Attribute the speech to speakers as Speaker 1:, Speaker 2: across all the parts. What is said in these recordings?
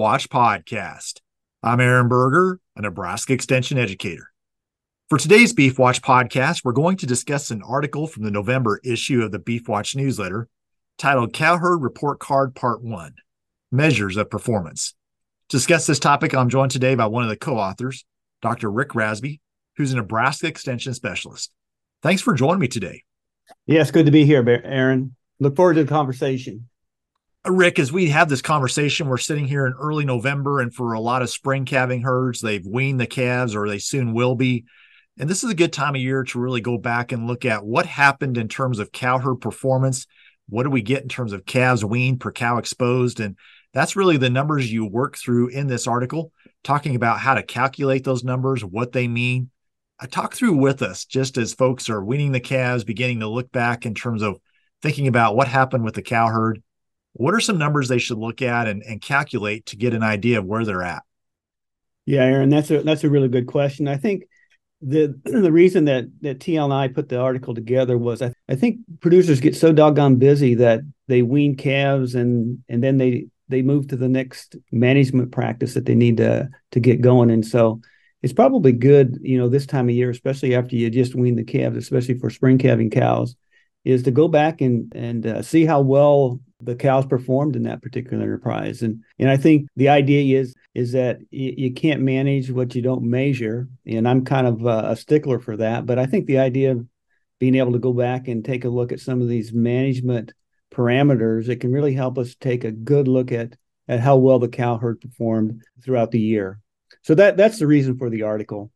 Speaker 1: Watch podcast. I'm Aaron Berger, a Nebraska Extension educator. For today's Beef Watch podcast, we're going to discuss an article from the November issue of the Beef Watch newsletter titled Cowherd Report Card Part 1 Measures of Performance. To discuss this topic, I'm joined today by one of the co authors, Dr. Rick Rasby, who's a Nebraska Extension specialist. Thanks for joining me today.
Speaker 2: It's good to be here, Aaron. Look forward to the conversation.
Speaker 1: Rick, as we have this conversation, we're sitting here in early November, and for a lot of spring calving herds, they've weaned the calves or they soon will be. And this is a good time of year to really go back and look at what happened in terms of cow herd performance. What do we get in terms of calves weaned per cow exposed? And that's really the numbers you work through in this article, talking about how to calculate those numbers, what they mean. I talk through with us just as folks are weaning the calves, beginning to look back in terms of thinking about what happened with the cow herd what are some numbers they should look at and, and calculate to get an idea of where they're at?
Speaker 2: Yeah, Aaron, that's a that's a really good question. I think the the reason that that TL and I put the article together was I, I think producers get so doggone busy that they wean calves and and then they they move to the next management practice that they need to to get going. And so it's probably good, you know, this time of year, especially after you just wean the calves, especially for spring calving cows, is to go back and and uh, see how well the cows performed in that particular enterprise. And and I think the idea is is that y- you can't manage what you don't measure. And I'm kind of a, a stickler for that. But I think the idea of being able to go back and take a look at some of these management parameters, it can really help us take a good look at at how well the cow herd performed throughout the year. So that that's the reason for the article.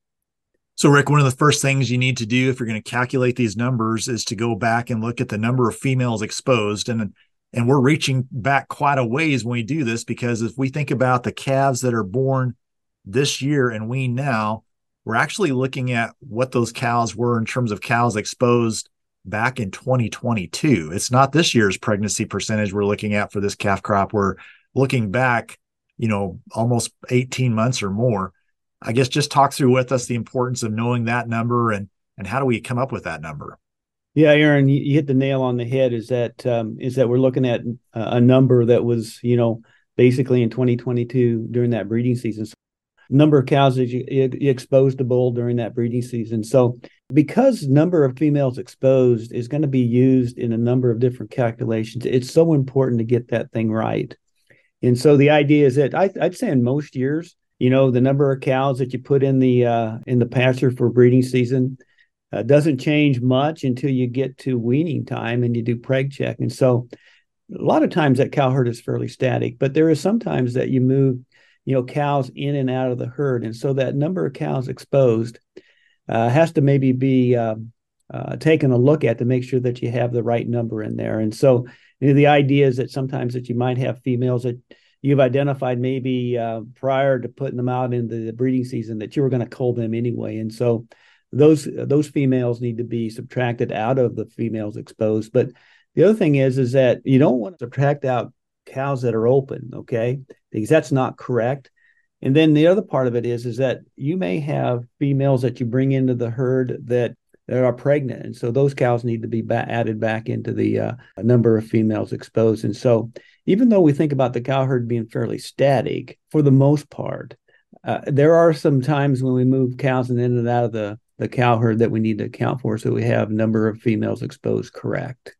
Speaker 1: So, Rick, one of the first things you need to do if you're going to calculate these numbers is to go back and look at the number of females exposed. And and we're reaching back quite a ways when we do this because if we think about the calves that are born this year and wean now, we're actually looking at what those cows were in terms of cows exposed back in 2022. It's not this year's pregnancy percentage we're looking at for this calf crop. We're looking back, you know, almost 18 months or more. I guess just talk through with us the importance of knowing that number and and how do we come up with that number?
Speaker 2: Yeah, Aaron, you, hit the nail on the head. Is that um, is that we're looking at a number that was, you know, basically in 2022 during that breeding season. So number of cows that you, you exposed to bull during that breeding season. So because number of females exposed is going to be used in a number of different calculations, it's so important to get that thing right. And so the idea is that I, would say in most years, you know, the number of cows that you put in the uh, in the pasture for breeding season uh, doesn't change much until you get to weaning time and you do preg check. And so a lot of times that cow herd is fairly static, but there is sometimes that you move, you know, cows in and out of the herd. And so that number of cows exposed uh, has to maybe be um, uh, taken a look at to make sure that you have the right number in there. And so you know, the idea is that sometimes that you might have females that you've identified maybe uh, prior to putting them out in the breeding season that you were going to cull them anyway. And so those those females need to be subtracted out of the females exposed. But the other thing is is that you don't want to subtract out cows that are open, okay? Because that's not correct. And then the other part of it is is that you may have females that you bring into the herd that that are pregnant, and so those cows need to be ba- added back into the uh, number of females exposed. And so, even though we think about the cow herd being fairly static for the most part, uh, there are some times when we move cows in and out of the the cow herd that we need to account for so we have number of females exposed correct.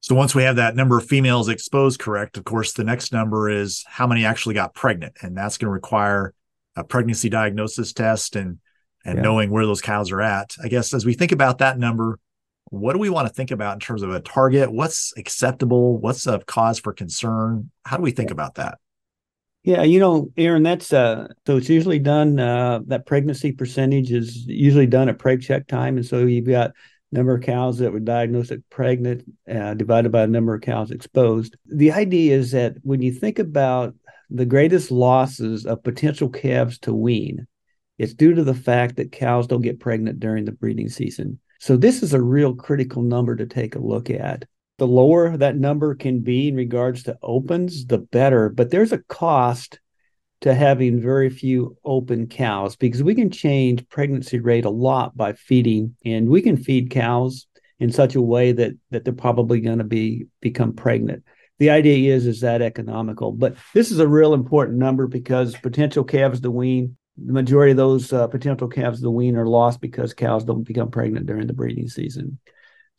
Speaker 1: So once we have that number of females exposed correct of course the next number is how many actually got pregnant and that's going to require a pregnancy diagnosis test and and yeah. knowing where those cows are at. I guess as we think about that number what do we want to think about in terms of a target? What's acceptable? What's a cause for concern? How do we think about that
Speaker 2: yeah, you know, Aaron, that's uh so it's usually done uh that pregnancy percentage is usually done at preg check time. And so you've got number of cows that were diagnosed as pregnant uh, divided by the number of cows exposed. The idea is that when you think about the greatest losses of potential calves to wean, it's due to the fact that cows don't get pregnant during the breeding season. So this is a real critical number to take a look at the lower that number can be in regards to opens, the better. But there's a cost to having very few open cows because we can change pregnancy rate a lot by feeding, and we can feed cows in such a way that that they're probably going to be become pregnant. the idea is is that economical. But this is a real important number because potential calves to wean, the majority of those uh, potential calves to wean are lost because cows don't become pregnant during the breeding season.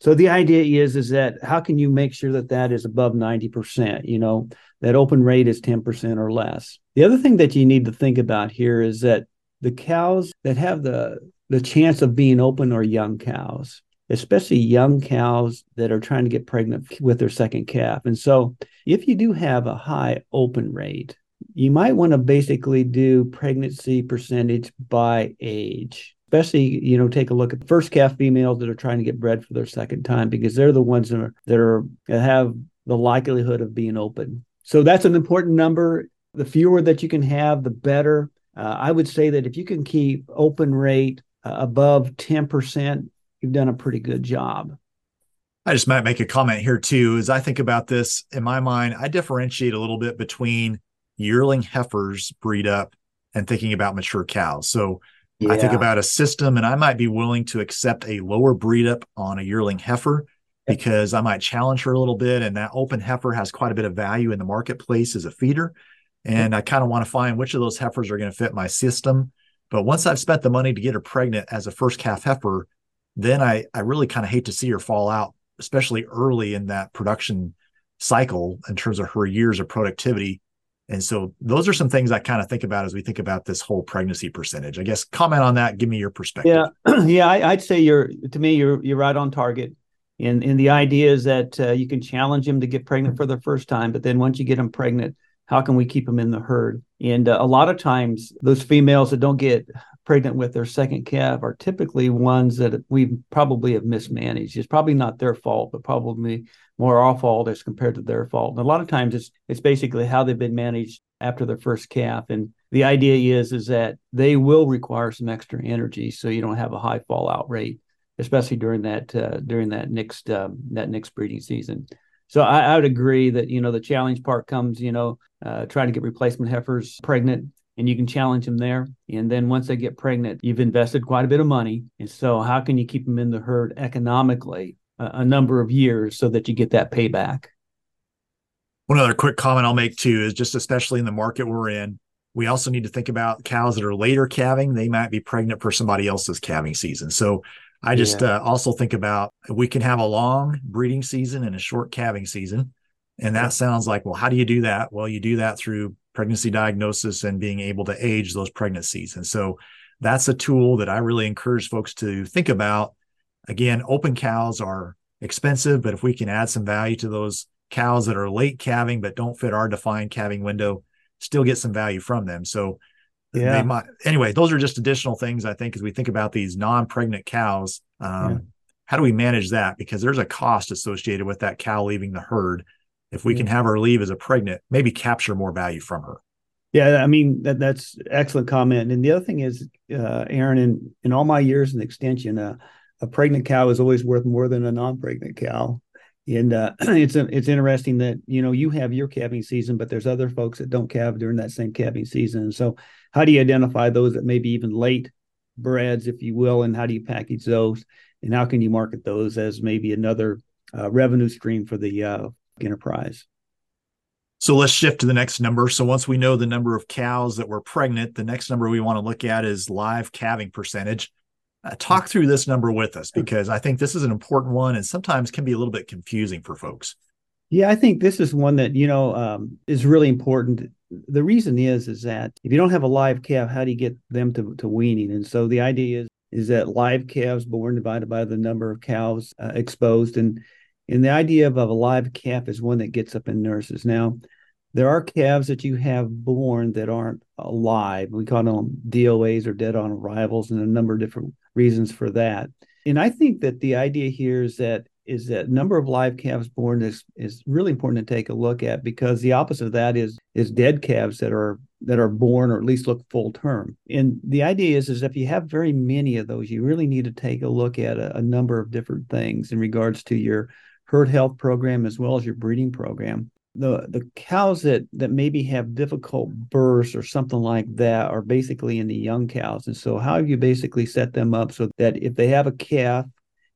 Speaker 2: So the idea is is that how can you make sure that that is above 90%, you know, that open rate is 10% or less. The other thing that you need to think about here is that the cows that have the the chance of being open are young cows especially young cows that are trying to get pregnant with their second calf. And so, if you do have a high open rate, you might want to basically do pregnancy percentage by age. Especially, you know, take a look at first calf females that are trying to get bred for their second time because they're the ones that are that are that have the likelihood of being open. So that's an important number. The fewer that you can have, the better. Uh, I would say that if you can keep open rate uh, above 10%, you've done a pretty good job.
Speaker 1: I just might make a comment here too. As I think about this, in my mind, I differentiate a little bit between yearling heifers breed up and thinking about mature cows. So yeah. I think about a system, and I might be willing to accept a lower breed up on a yearling heifer because I might challenge her a little bit. And that open heifer has quite a bit of value in the marketplace as a feeder. And I kind of want to find which of those heifers are going to fit my system. But once I've spent the money to get her pregnant as a first calf heifer, then I, I really kind of hate to see her fall out, especially early in that production cycle in terms of her years of productivity. And so those are some things I kind of think about as we think about this whole pregnancy percentage. I guess comment on that. Give me your perspective.
Speaker 2: Yeah, yeah, I, would say you're to me you're you're right on target. And and the idea is that uh, you can challenge them to get pregnant for the first time, but then once you get them pregnant, how can we keep them in the herd? And uh, a lot of times, those females that don't get pregnant with their second calf are typically ones that we probably have mismanaged. It's probably not their fault, but probably more our fault as compared to their fault. And a lot of times it's it's basically how they've been managed after their first calf. And the idea is is that they will require some extra energy so you don't have a high fallout rate, especially during that uh, during that next um, that next breeding season. So I, I, would agree that you know the challenge part comes you know uh, trying to get replacement heifers pregnant and you can challenge them there. And then once they get pregnant, you've invested quite a bit of money. And so, how can you keep them in the herd economically a, number of years so that you get that payback?
Speaker 1: One other quick comment I'll make too is just especially in the market we're in, we also need to think about cows that are later calving. They might be pregnant for somebody else's calving season. So I just yeah. uh, also think about we can have a long breeding season and a short calving season. And that sounds like, well, how do you do that? Well, you do that through pregnancy diagnosis and being able to age those pregnancies. And so that's a tool that I really encourage folks to think about. Again, open cows are expensive, but if we can add some value to those cows that are late calving but don't fit our defined calving window, still get some value from them. So yeah. Might, anyway, those are just additional things I think as we think about these non-pregnant cows. Um, yeah. How do we manage that? Because there's a cost associated with that cow leaving the herd if we can have her leave as a pregnant, maybe capture more value from her.
Speaker 2: Yeah, I mean that that's excellent comment. And the other thing is, uh, Aaron, in in all my years in extension, uh, a pregnant cow is always worth more than a non-pregnant cow. And uh, it's it's interesting that you know you have your calving season, but there's other folks that don't calve during that same calving season. So, how do you identify those that may be even late breds, if you will, and how do you package those? And how can you market those as maybe another uh, revenue stream for the uh, enterprise.
Speaker 1: So let's shift to the next number. So once we know the number of cows that were pregnant, the next number we want to look at is live calving percentage. Uh, talk through this number with us because I think this is an important one and sometimes can be a little bit confusing for folks.
Speaker 2: Yeah, I think this is one that you know um, is really important. The reason is is that if you don't have a live calf, how do you get them to, to weaning? And so the idea is is that live calves born divided by the number of cows uh, exposed, and and the idea of, of a live calf is one that gets up and nurses. Now, there are calves that you have born that aren't alive. We call them DOAs or dead on arrivals, and a number of different reasons for that. And I think that the idea here is that is that number of live calves born is is really important to take a look at because the opposite of that is is dead calves that are that are born or at least look full term. And the idea is is if you have very many of those, you really need to take a look at a, a number of different things in regards to your herd health program as well as your breeding program. The the cows that that maybe have difficult births or something like that are basically in the young cows. And so how have you basically set them up so that if they have a calf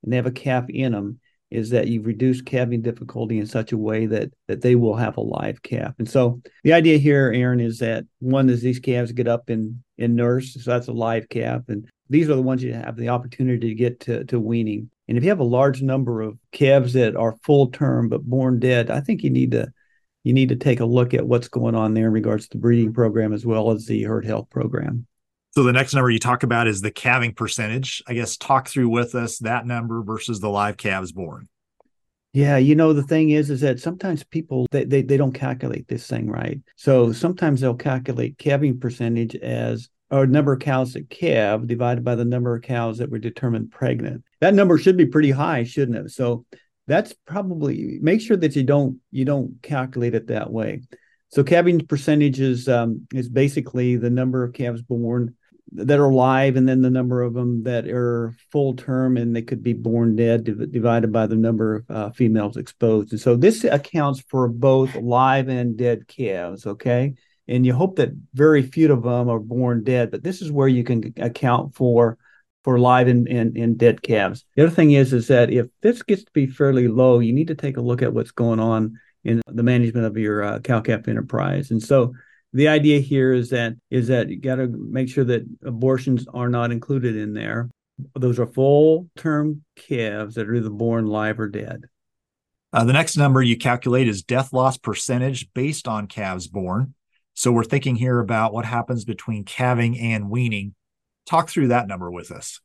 Speaker 2: and they have a calf in them, is that you've reduced calving difficulty in such a way that that they will have a live calf. And so the idea here, Aaron, is that one is these calves get up and and nurse, so that's a live calf, and these are the ones you have the opportunity to get to, to weaning. And if you have a large number of calves that are full term but born dead, I think you need to you need to take a look at what's going on there in regards to the breeding mm-hmm. program as well as the herd health program.
Speaker 1: So the next number you talk about is the calving percentage. I guess talk through with us that number versus the live calves born.
Speaker 2: Yeah, you know the thing is is that sometimes people they, they they don't calculate this thing right. So sometimes they'll calculate calving percentage as or number of cows that calve divided by the number of cows that were determined pregnant. That number should be pretty high, shouldn't it? So that's probably make sure that you don't you don't calculate it that way. So calving percentage is um, is basically the number of calves born that are alive, and then the number of them that are full term and they could be born dead, div- divided by the number of uh, females exposed. And so this accounts for both live and dead calves. Okay, and you hope that very few of them are born dead, but this is where you can account for for live and, and, and dead calves. The other thing is is that if this gets to be fairly low, you need to take a look at what's going on in the management of your uh, cow calf enterprise. And so the idea here is that is that you got to make sure that abortions are not included in there. Those are full term calves that are either born live or dead.
Speaker 1: Uh, the next number you calculate is death loss percentage based on calves born. So we're thinking here about what happens between calving and weaning. Talk through that number with us.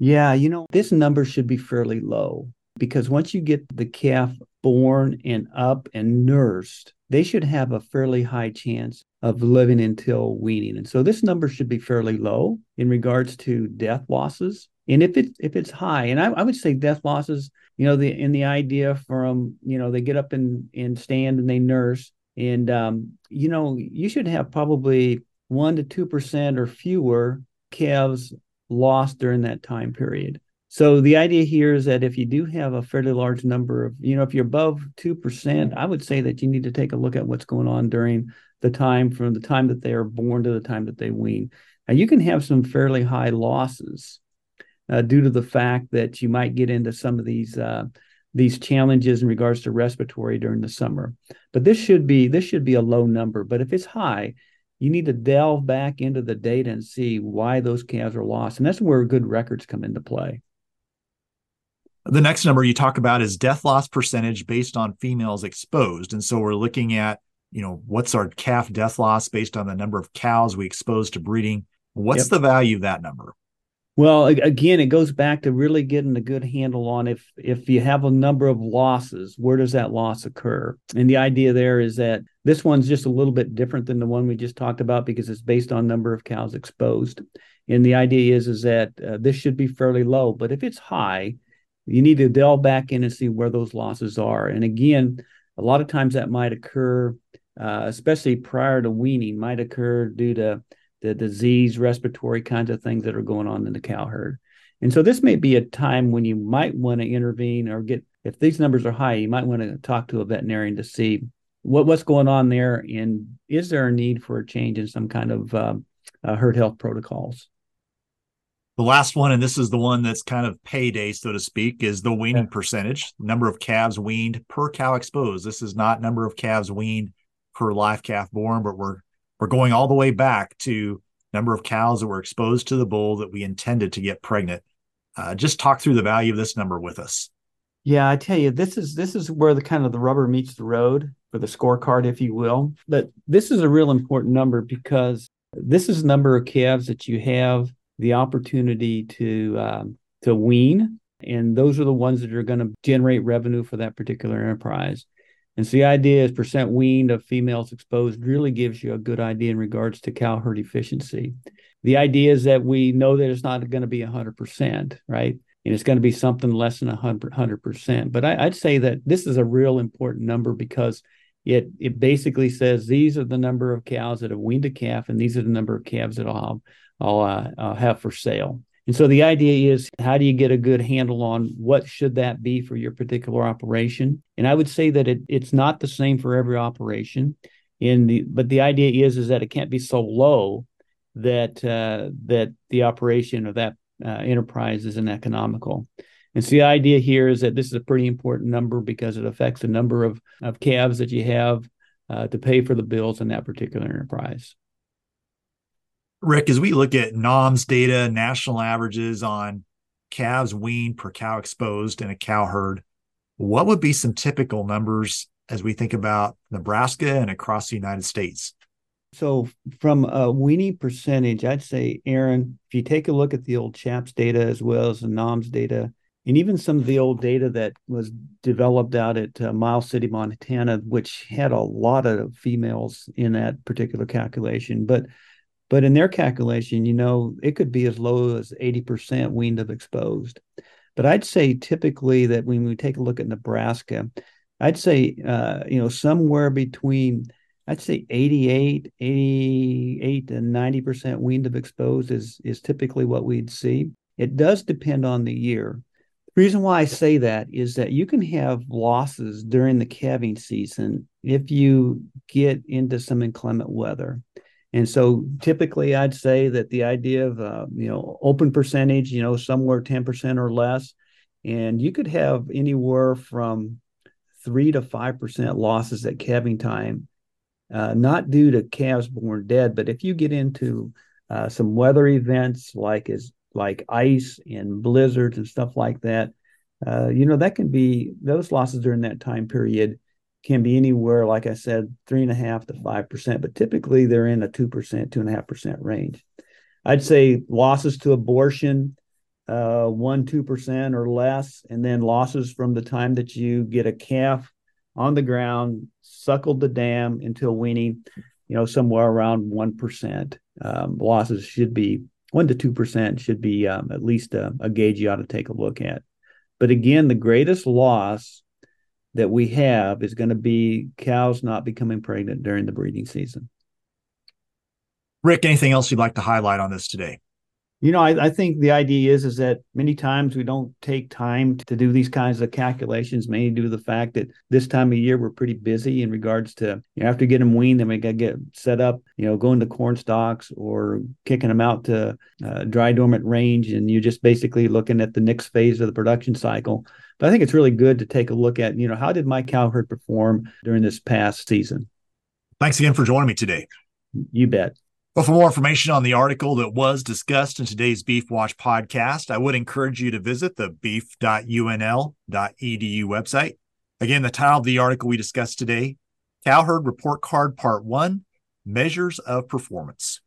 Speaker 2: Yeah, you know, this number should be fairly low because once you get the calf born and up and nursed, they should have a fairly high chance of living until weaning. And so this number should be fairly low in regards to death losses. And if it if it's high, and I, I would say death losses, you know, the in the idea from, you know, they get up and, and stand and they nurse. And um, you know, you should have probably one to two percent or fewer calves lost during that time period. So the idea here is that if you do have a fairly large number of, you know, if you're above 2%, I would say that you need to take a look at what's going on during the time from the time that they are born to the time that they wean. Now you can have some fairly high losses uh, due to the fact that you might get into some of these uh, these challenges in regards to respiratory during the summer. But this should be this should be a low number. But if it's high, you need to delve back into the data and see why those calves are lost. And that's where good records come into play.
Speaker 1: The next number you talk about is death loss percentage based on females exposed. And so we're looking at, you know, what's our calf death loss based on the number of cows we expose to breeding. What's yep. the value of that number?
Speaker 2: Well, again, it goes back to really getting a good handle on if if you have a number of losses, where does that loss occur? And the idea there is that this one's just a little bit different than the one we just talked about because it's based on number of cows exposed. And the idea is is that uh, this should be fairly low, but if it's high, you need to delve back in and see where those losses are. And again, a lot of times that might occur, uh, especially prior to weaning, might occur due to the disease, respiratory kinds of things that are going on in the cow herd. And so this may be a time when you might want to intervene or get, if these numbers are high, you might want to talk to a veterinarian to see what, what's going on there and is there a need for a change in some kind of uh, uh, herd health protocols.
Speaker 1: The last one, and this is the one that's kind of payday, so to speak, is the weaning yeah. percentage, number of calves weaned per cow exposed. This is not number of calves weaned per live calf born, but we're we're going all the way back to number of cows that were exposed to the bull that we intended to get pregnant. Uh, just talk through the value of this number with us.
Speaker 2: Yeah, I tell you, this is this is where the kind of the rubber meets the road for the scorecard, if you will. But this is a real important number because this is the number of calves that you have the opportunity to um, to wean, and those are the ones that are going to generate revenue for that particular enterprise. And so the idea is percent weaned of females exposed really gives you a good idea in regards to cow herd efficiency. The idea is that we know that it's not going to be 100%, right? And it's going to be something less than 100, 100%. But I, would say that this is a real important number because it, it basically says these are the number of cows that have weaned a calf, and these are the number of calves that I'll I'll, uh, I'll have for sale. And so the idea is how do you get a good handle on what should that be for your particular operation? And I would say that it, it's not the same for every operation. In the but the idea is is that it can't be so low that uh, that the operation of that uh, enterprise isn't economical. And so the idea here is that this is a pretty important number because it affects the number of, of calves that you have uh, to pay for the bills in that particular enterprise.
Speaker 1: Rick, as we look at NAHMS data, national averages on calves weaned per cow exposed in a cow herd, what would be some typical numbers as we think about Nebraska and across the United States?
Speaker 2: So, from a weaning percentage, I'd say, Aaron, if you take a look at the old CHAPS data as well as the NAHMS data, and even some of the old data that was developed out at uh, Miles City, Montana, which had a lot of females in that particular calculation, but but in their calculation, you know, it could be as low as 80% weaned of exposed. But I'd say typically that when we take a look at Nebraska, I'd say, uh, you know, somewhere between, I'd say 88, 88 to 90% weaned of exposed is, is typically what we'd see. It does depend on the year. The reason why I say that is that you can have losses during the calving season if you get into some inclement weather. And so typically I'd say that the idea of, uh, you know, open percentage, you know, somewhere 10% or less, and you could have anywhere from three to 5% losses at calving time, uh, not due to calves born dead, but if you get into uh, some weather events like is like ice and blizzards and stuff like that, uh, you know, that can be those losses during that time period can be anywhere, like I said, three and a half to five percent, but typically they're in a two percent, two and a half percent range. I'd say losses to abortion, uh, one, two percent or less, and then losses from the time that you get a calf on the ground, suckled the dam until weaning, you know, somewhere around one percent. Um, losses should be one to two percent should be um, at least a, a gauge you ought to take a look at. But again, the greatest loss that we have is going to be cows not becoming pregnant during the breeding season.
Speaker 1: Rick, anything else you'd like to highlight on this today?
Speaker 2: You know, I, I, think the idea is is that many times we don't take time to do these kinds of calculations, mainly due to the fact that this time of year we're pretty busy in regards to you know, after getting them weaned, then we got to get set up, you know, going to corn stalks or kicking them out to uh, dry dormant range, and you're just basically looking at the next phase of the production cycle. But I think it's really good to take a look at, you know, how did my cow herd perform during this past season?
Speaker 1: Thanks again for joining me today.
Speaker 2: You bet.
Speaker 1: But for more information on the article that was discussed in today's Beef Watch podcast, I would encourage you to visit the beef.unl.edu website. Again, the title of the article we discussed today Cowherd Report Card Part 1 Measures of Performance.